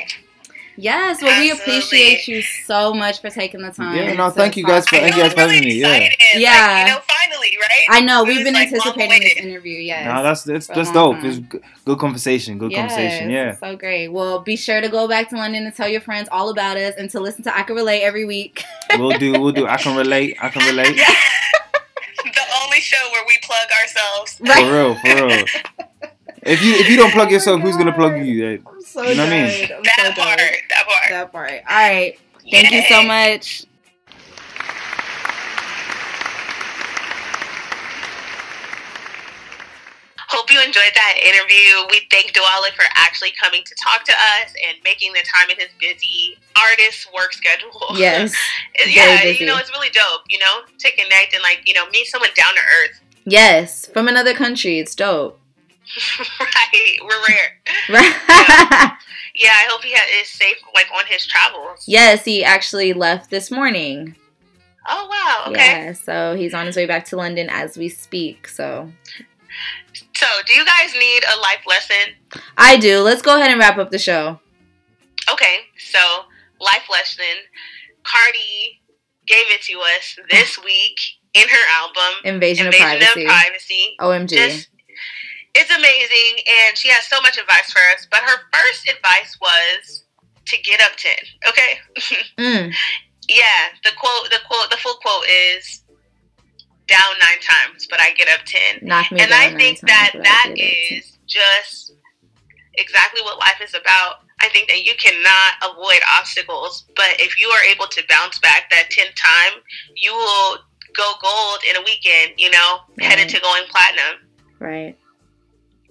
Yes, well, we appreciate you so much for taking the time. Yeah, no, thank you guys for- thank you guys I'm for really having me, yeah. excited. Yeah. Like, you know, finally, right? I know It we've been like, anticipating this interview. Yes. No, that's that's, that's dope. It's g- good conversation. Good conversation. Yeah. So great. Well, be sure to go back to London and tell your friends all about us and to listen to I Can Relate every week. We'll do. We'll do. I can relate. I can relate. [LAUGHS] the only show where we plug ourselves. [LAUGHS] For real. For real. If you if you don't plug yourself, who's gonna plug you? Oh yeah. I'm so You know what I mean? I'm That so part. Part. That part. All right. Thank you so much. Hope you enjoyed that interview. We thank Duale for actually coming to talk to us and making the time in his busy artist work schedule. [LAUGHS] Yes. Yeah, busy. you know, it's really dope, you know, to connect and like, you know, meet someone down to earth. [LAUGHS] Yes. From another country. It's dope. right. We're rare. [LAUGHS] Right. Yeah, I hope he ha- is safe like on his travels. yes, he actually left this morning. Oh wow. Okay. Yeah. So he's on his way back to London as we speak. So So, do you guys need a life lesson? I do. Let's go ahead and wrap up the show. Okay. So, life lesson. Cardi gave it to us this [LAUGHS] week in her album Invasion, Invasion of Privacy. of Privacy. OMG. Just it's amazing and she has so much advice for us, but her first advice was to get up 10. Okay? [LAUGHS] Mm. Yeah, the quote the quote the full quote is down 9 times, but I get up 10. Knock me and down I nine think that that get just exactly what life is about. I think that you cannot avoid obstacles, but if you are able to bounce back that 10th time, you will go gold in a weekend, you know, headed to going platinum. right.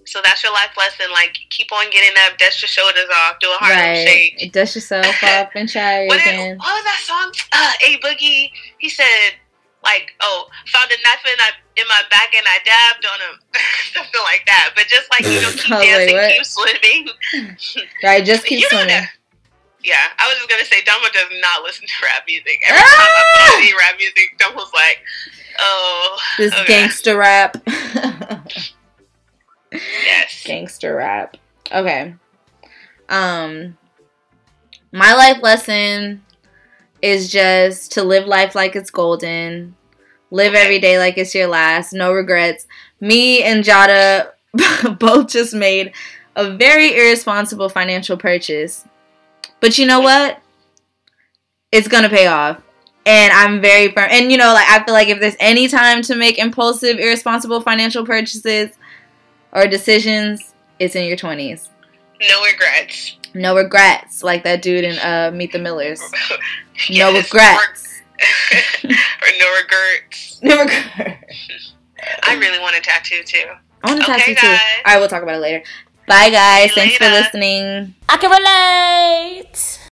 So that's your life lesson. Like, keep on getting up, dust your shoulders off, do a hard Right. shake. Dust yourself up and try [LAUGHS] What, is, again. what was that song? Uh, A Boogie. He said, like, oh, found a knife in my, in my back and I dabbed on him. [LAUGHS] Something like that. But just like, you know, keep [LAUGHS] was dancing, what? keep swimming. Right. Just keep you swimming. Yeah, I was just gonna say Dumbo does not listen to rap music. Every time I put any rap music, Dumbo's like, "Oh, This okay. gangster rap. Yes, gangster rap. Okay. Um my life lesson is just to live life like it's golden. Live every day like it's your last. No regrets. Me and Jada [LAUGHS] both just made a very irresponsible financial purchase. But you know what? It's gonna pay off. And I'm very firm. And you know, like I feel like if there's any time to make impulsive, irresponsible financial purchases or decisions, it's in your 20s. No regrets. No regrets, like that dude in uh, Meet the Millers. [LAUGHS] No regrets. Or, [LAUGHS] or no regrets. [LAUGHS] No regrets. I really want a tattoo too. I want a Okay, tattoo too. guys. All right, we'll talk about it later. Bye, guys. See you Thanks for listening. I can relate.